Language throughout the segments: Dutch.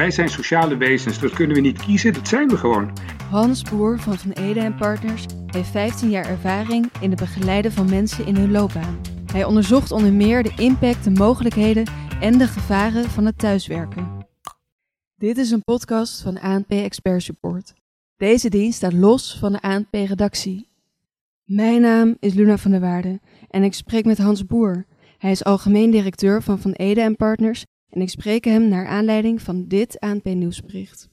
Wij zijn sociale wezens, dat kunnen we niet kiezen, dat zijn we gewoon. Hans Boer van Van Ede Partners heeft 15 jaar ervaring in het begeleiden van mensen in hun loopbaan. Hij onderzocht onder meer de impact, de mogelijkheden en de gevaren van het thuiswerken. Dit is een podcast van ANP Expert Support. Deze dienst staat los van de ANP-redactie. Mijn naam is Luna van der Waarde en ik spreek met Hans Boer. Hij is algemeen directeur van Van Ede Partners en ik spreek hem naar aanleiding van dit ANP nieuwsbericht.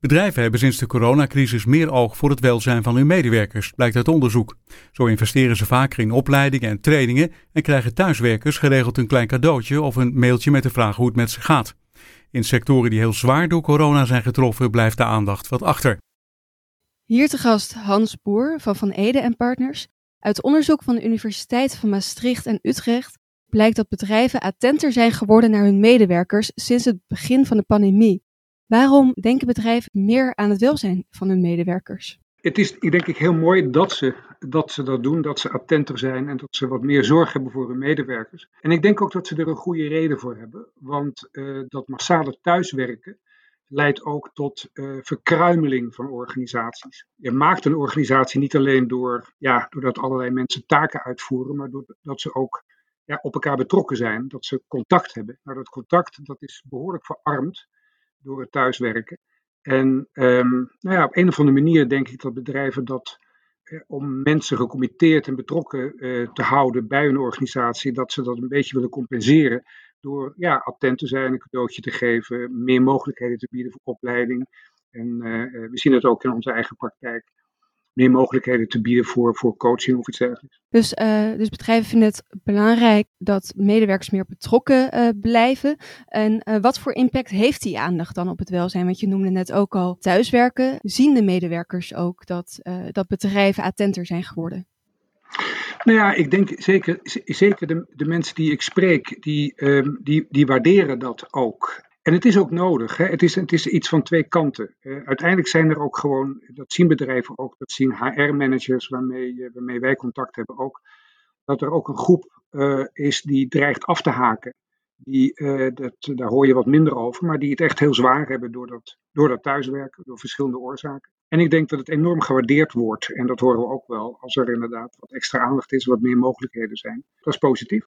Bedrijven hebben sinds de coronacrisis meer oog voor het welzijn van hun medewerkers, blijkt uit onderzoek. Zo investeren ze vaker in opleidingen en trainingen en krijgen thuiswerkers geregeld een klein cadeautje of een mailtje met de vraag hoe het met ze gaat. In sectoren die heel zwaar door corona zijn getroffen, blijft de aandacht wat achter. Hier te gast Hans Boer van Van Ede en Partners. Uit onderzoek van de Universiteit van Maastricht en Utrecht blijkt dat bedrijven attenter zijn geworden naar hun medewerkers sinds het begin van de pandemie. Waarom denken bedrijven meer aan het welzijn van hun medewerkers? Het is denk ik heel mooi dat ze, dat ze dat doen, dat ze attenter zijn en dat ze wat meer zorg hebben voor hun medewerkers. En ik denk ook dat ze er een goede reden voor hebben, want uh, dat massale thuiswerken leidt ook tot uh, verkruimeling van organisaties. Je maakt een organisatie niet alleen door, ja, doordat allerlei mensen taken uitvoeren, maar doordat ze ook ja, op elkaar betrokken zijn, dat ze contact hebben. Nou, dat contact dat is behoorlijk verarmd door het thuiswerken. En um, nou ja, op een of andere manier denk ik dat bedrijven dat eh, om mensen gecommitteerd en betrokken uh, te houden bij een organisatie, dat ze dat een beetje willen compenseren door ja, attent te zijn, een cadeautje te geven, meer mogelijkheden te bieden voor opleiding. En uh, we zien het ook in onze eigen praktijk meer mogelijkheden te bieden voor, voor coaching of iets dergelijks. Dus, uh, dus bedrijven vinden het belangrijk dat medewerkers meer betrokken blijven. En wat voor impact heeft die aandacht dan op het welzijn? Want je noemde net ook al thuiswerken. Zien de medewerkers ook dat, dat bedrijven attenter zijn geworden? Nou ja, ik denk zeker, zeker de, de mensen die ik spreek, die, um, die, die waarderen dat ook. En het is ook nodig. Hè? Het, is, het is iets van twee kanten. Uiteindelijk zijn er ook gewoon, dat zien bedrijven ook, dat zien HR-managers waarmee, uh, waarmee wij contact hebben ook, dat er ook een groep uh, is die dreigt af te haken. Die, dat, daar hoor je wat minder over, maar die het echt heel zwaar hebben door dat, door dat thuiswerken, door verschillende oorzaken. En ik denk dat het enorm gewaardeerd wordt. En dat horen we ook wel, als er inderdaad wat extra aandacht is, wat meer mogelijkheden zijn. Dat is positief.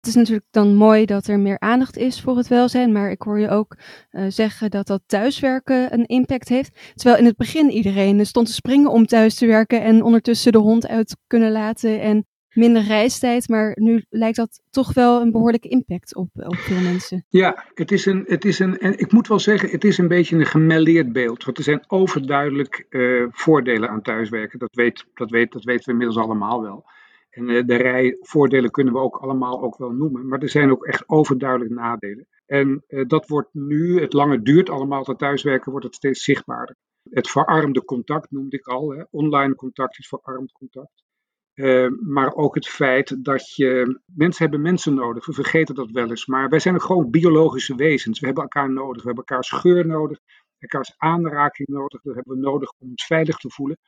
Het is natuurlijk dan mooi dat er meer aandacht is voor het welzijn, maar ik hoor je ook uh, zeggen dat dat thuiswerken een impact heeft. Terwijl in het begin iedereen stond te springen om thuis te werken en ondertussen de hond uit kunnen laten en minder reistijd, maar nu lijkt dat toch wel een behoorlijke impact op, op veel mensen. Ja, het is een, het is een, en ik moet wel zeggen, het is een beetje een gemelleerd beeld. Want er zijn overduidelijk uh, voordelen aan thuiswerken. Dat, weet, dat, weet, dat weten we inmiddels allemaal wel. En eh, de rij voordelen kunnen we ook allemaal ook wel noemen. Maar er zijn ook echt overduidelijk nadelen. En uh, dat wordt nu, het lange duurt allemaal, dat thuiswerken wordt het steeds zichtbaarder. Het verarmde contact noemde ik al. Hè. Online contact is verarmd contact. Uh, maar ook het feit dat je. Mensen hebben mensen nodig. We vergeten dat wel eens. Maar wij zijn ook gewoon biologische wezens. We hebben elkaar nodig. We hebben elkaars geur nodig. Elkaars aanraking nodig. Dat hebben we nodig om ons veilig te voelen.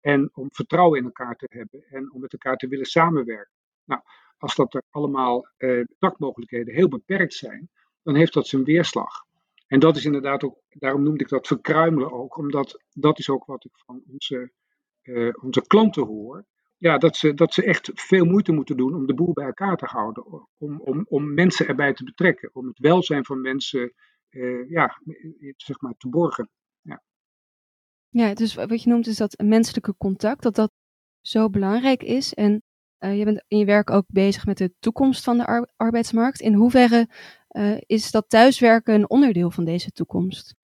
En om vertrouwen in elkaar te hebben en om met elkaar te willen samenwerken. Nou, als dat er allemaal eh, contactmogelijkheden heel beperkt zijn, dan heeft dat zijn weerslag. En dat is inderdaad ook, daarom noemde ik dat verkruimelen ook, omdat dat is ook wat ik van onze, uh, onze klanten hoor. Ja, dat ze, dat ze echt veel moeite moeten doen om de boel bij elkaar te houden. Om, om, om mensen erbij te betrekken. Om het welzijn van mensen uh, ja, zeg maar, te borgen. Ja, dus wat je noemt is dat menselijke contact, dat dat zo belangrijk is. En uh, je bent in je werk ook bezig met de toekomst van de ar arbeidsmarkt. In hoeverre uh, is dat thuiswerken een onderdeel van deze toekomst?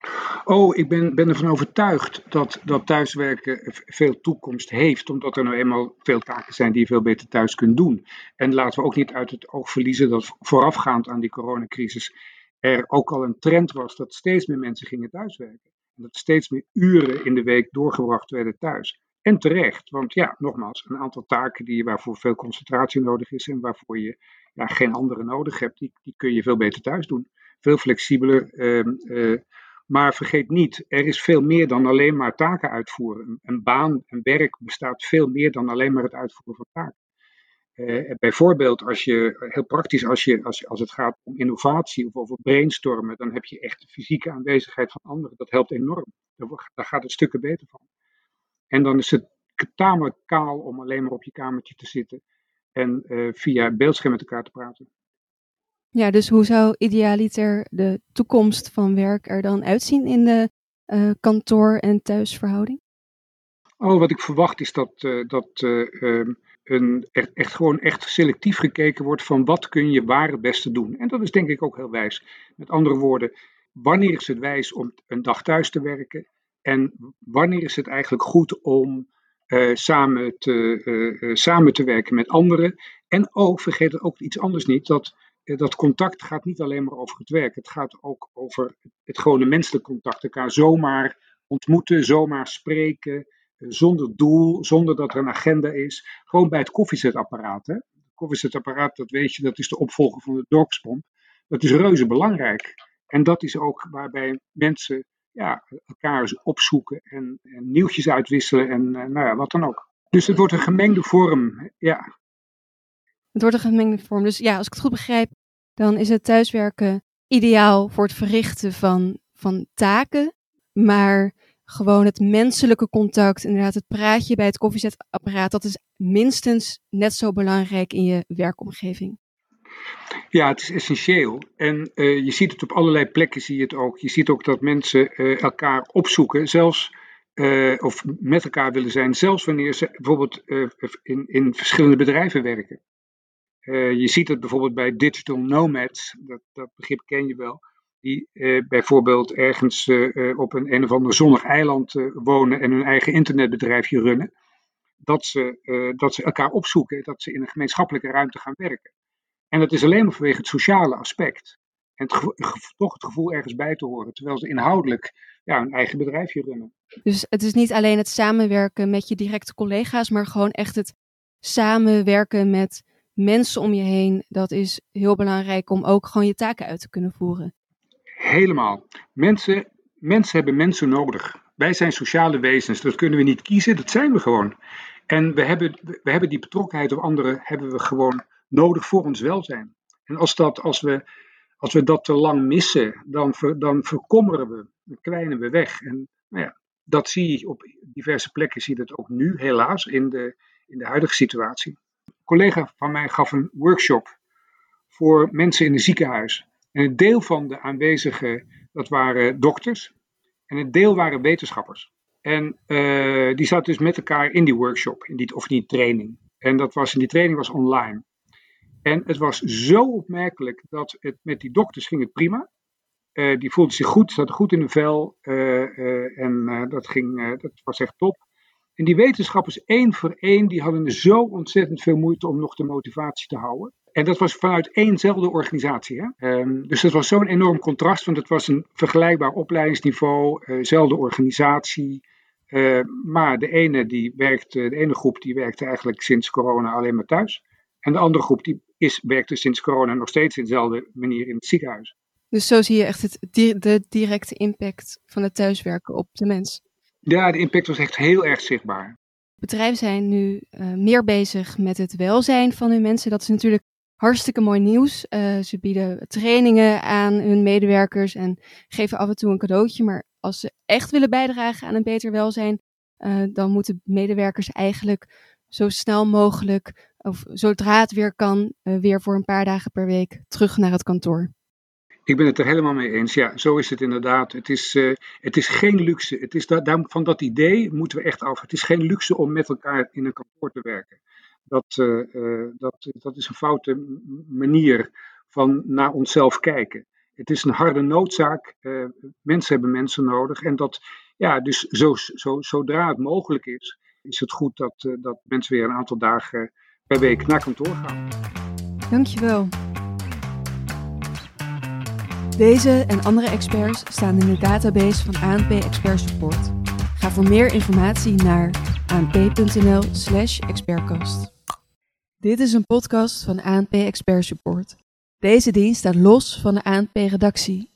Oh, ik ben, ben ervan overtuigd dat, dat thuiswerken veel toekomst heeft, omdat er nou eenmaal veel taken zijn die je veel beter thuis kunt doen. En laten we ook niet uit het oog verliezen dat voorafgaand aan die coronacrisis er ook al een trend was dat steeds meer mensen gingen thuiswerken dat steeds meer uren in de week doorgebracht werden thuis. En terecht, want ja, nogmaals, een aantal taken die, waarvoor veel concentratie nodig is en waarvoor je ja, geen andere nodig hebt, die, die kun je veel beter thuis doen. Veel flexibeler. Uh, uh, maar vergeet niet, er is veel meer dan alleen maar taken uitvoeren. Een, baan, een werk bestaat veel meer dan alleen maar het uitvoeren van taken. Uh, bijvoorbeeld, als je, heel praktisch, als, je, als, als het gaat om innovatie of over brainstormen, dan heb je echt de fysieke aanwezigheid van anderen. Dat helpt enorm. Daar, daar gaat het stukken beter van. En dan is het tamelijk kaal om alleen maar op je kamertje te zitten en uh, via beeldscherm met elkaar te praten. Ja, dus hoe zou idealiter de toekomst van werk er dan uitzien in de uh, kantoor- en thuisverhouding? Oh, wat ik verwacht is dat, uh, dat uh, een, echt, echt, gewoon echt selectief gekeken wordt van wat kun je waar het beste doen. En dat is denk ik ook heel wijs. Met andere woorden, wanneer is het wijs om een dag thuis te werken? En wanneer is het eigenlijk goed om samen, te, uh, samen te werken met anderen? En ook, vergeet ook iets anders niet, dat dat contact gaat niet alleen maar over het werk. Het gaat ook over het gewone menselijk contact. Elkaar zomaar ontmoeten, zomaar spreken, zonder doel, zonder dat er een agenda is. Gewoon bij het koffiezetapparaat. Hè? Het koffiezetapparaat, dat weet je, dat is de opvolger van de dorpspomp. Dat is reuze belangrijk. En dat is ook waarbij mensen ja, elkaar opzoeken en, en nieuwtjes uitwisselen en nou ja, wat dan ook. Dus het wordt een gemengde vorm. Ja, het wordt een gemengde vorm. Dus ja, als ik het goed begrijp, dan is het thuiswerken ideaal voor het verrichten van, van taken. Maar gewoon het menselijke contact, inderdaad het praatje bij het koffiezetapparaat, dat is minstens net zo belangrijk in je werkomgeving. Ja, het is essentieel. En uh, je ziet het op allerlei plekken, zie je het ook. Je ziet ook dat mensen uh, elkaar opzoeken, zelfs uh, of met elkaar willen zijn, zelfs wanneer ze bijvoorbeeld in, in verschillende bedrijven werken. Je ziet het bijvoorbeeld bij digital nomads, dat, dat begrip ken je wel, die bijvoorbeeld ergens op een, een of ander zonnig eiland wonen en hun eigen internetbedrijfje runnen. Dat ze, dat ze elkaar opzoeken, dat ze in een gemeenschappelijke ruimte gaan werken. En dat is alleen maar vanwege het sociale aspect. En het toch het gevoel ergens bij te horen, terwijl ze inhoudelijk ja, een eigen bedrijfje runnen. Dus het is niet alleen het samenwerken met je directe collega's, maar gewoon echt het samenwerken met mensen om je heen, dat is heel belangrijk om ook gewoon je taken uit te kunnen voeren. Helemaal. Mensen, mensen hebben mensen nodig. Wij zijn sociale wezens, dat kunnen we niet kiezen, dat zijn we gewoon. En we hebben, we hebben die betrokkenheid op anderen hebben we gewoon nodig voor ons welzijn. En als, dat, als, we, als we dat te lang missen, dan, ver, dan verkommeren we, dan kwijnen we weg. En nou ja, dat zie je op diverse plekken, zie je dat ook nu helaas in de, in de huidige situatie collega van mij gaf een workshop voor mensen in het ziekenhuis. En een deel van de aanwezigen, dat waren dokters. En een deel waren wetenschappers. En uh, die zaten dus met elkaar in die workshop, in die, of in die training. En dat was, die training was online. En het was zo opmerkelijk dat het met die dokters ging het prima. Uh, die voelden zich goed, zaten goed in de vel. Uh, en dat, ging, dat was echt top. En die wetenschappers één voor één, die hadden zo ontzettend veel moeite om nog de motivatie te houden. En dat was vanuit éénzelfde organisatie. Hè? Um, dus dat was zo'n enorm contrast, want het was een vergelijkbaar opleidingsniveau, uh, organisatie. Maar de ene, die werkte, de ene groep die werkte eigenlijk sinds corona alleen maar thuis. En de andere groep die is, werkte sinds corona nog steeds in dezelfde manier in het ziekenhuis. Dus zo zie je echt het, de directe impact van het thuiswerken op de mens. Ja, de impact was echt heel erg zichtbaar. Bedrijven zijn nu uh, meer bezig met het welzijn van hun mensen. Dat is natuurlijk hartstikke mooi nieuws. Uh, ze bieden trainingen aan hun medewerkers en geven af en toe een cadeautje. Maar als ze echt willen bijdragen aan een beter welzijn, uh, dan moeten medewerkers eigenlijk zo snel mogelijk, of zodra het weer kan, weer voor een paar dagen per week terug naar het kantoor. Ik ben het er helemaal mee eens. Ja, zo is het inderdaad. Het is, uh, het is geen luxe. Het is da van dat idee moeten we echt af. Het is geen luxe om met elkaar in een kantoor te werken. Dat, uh, dat, dat is een foute manier van naar onszelf kijken. Het is een harde noodzaak. mensen hebben mensen nodig. En dat, ja, dus zo, zo, zodra het mogelijk is, is het goed dat, dat mensen weer een aantal dagen per week naar kantoor gaan. Dankjewel. Deze en andere experts staan in de database van ANP Expert Support. Ga voor meer informatie naar anp.nl/slash expertcast. Dit is een podcast van ANP Expert Support. Deze dienst staat los van de ANP-redactie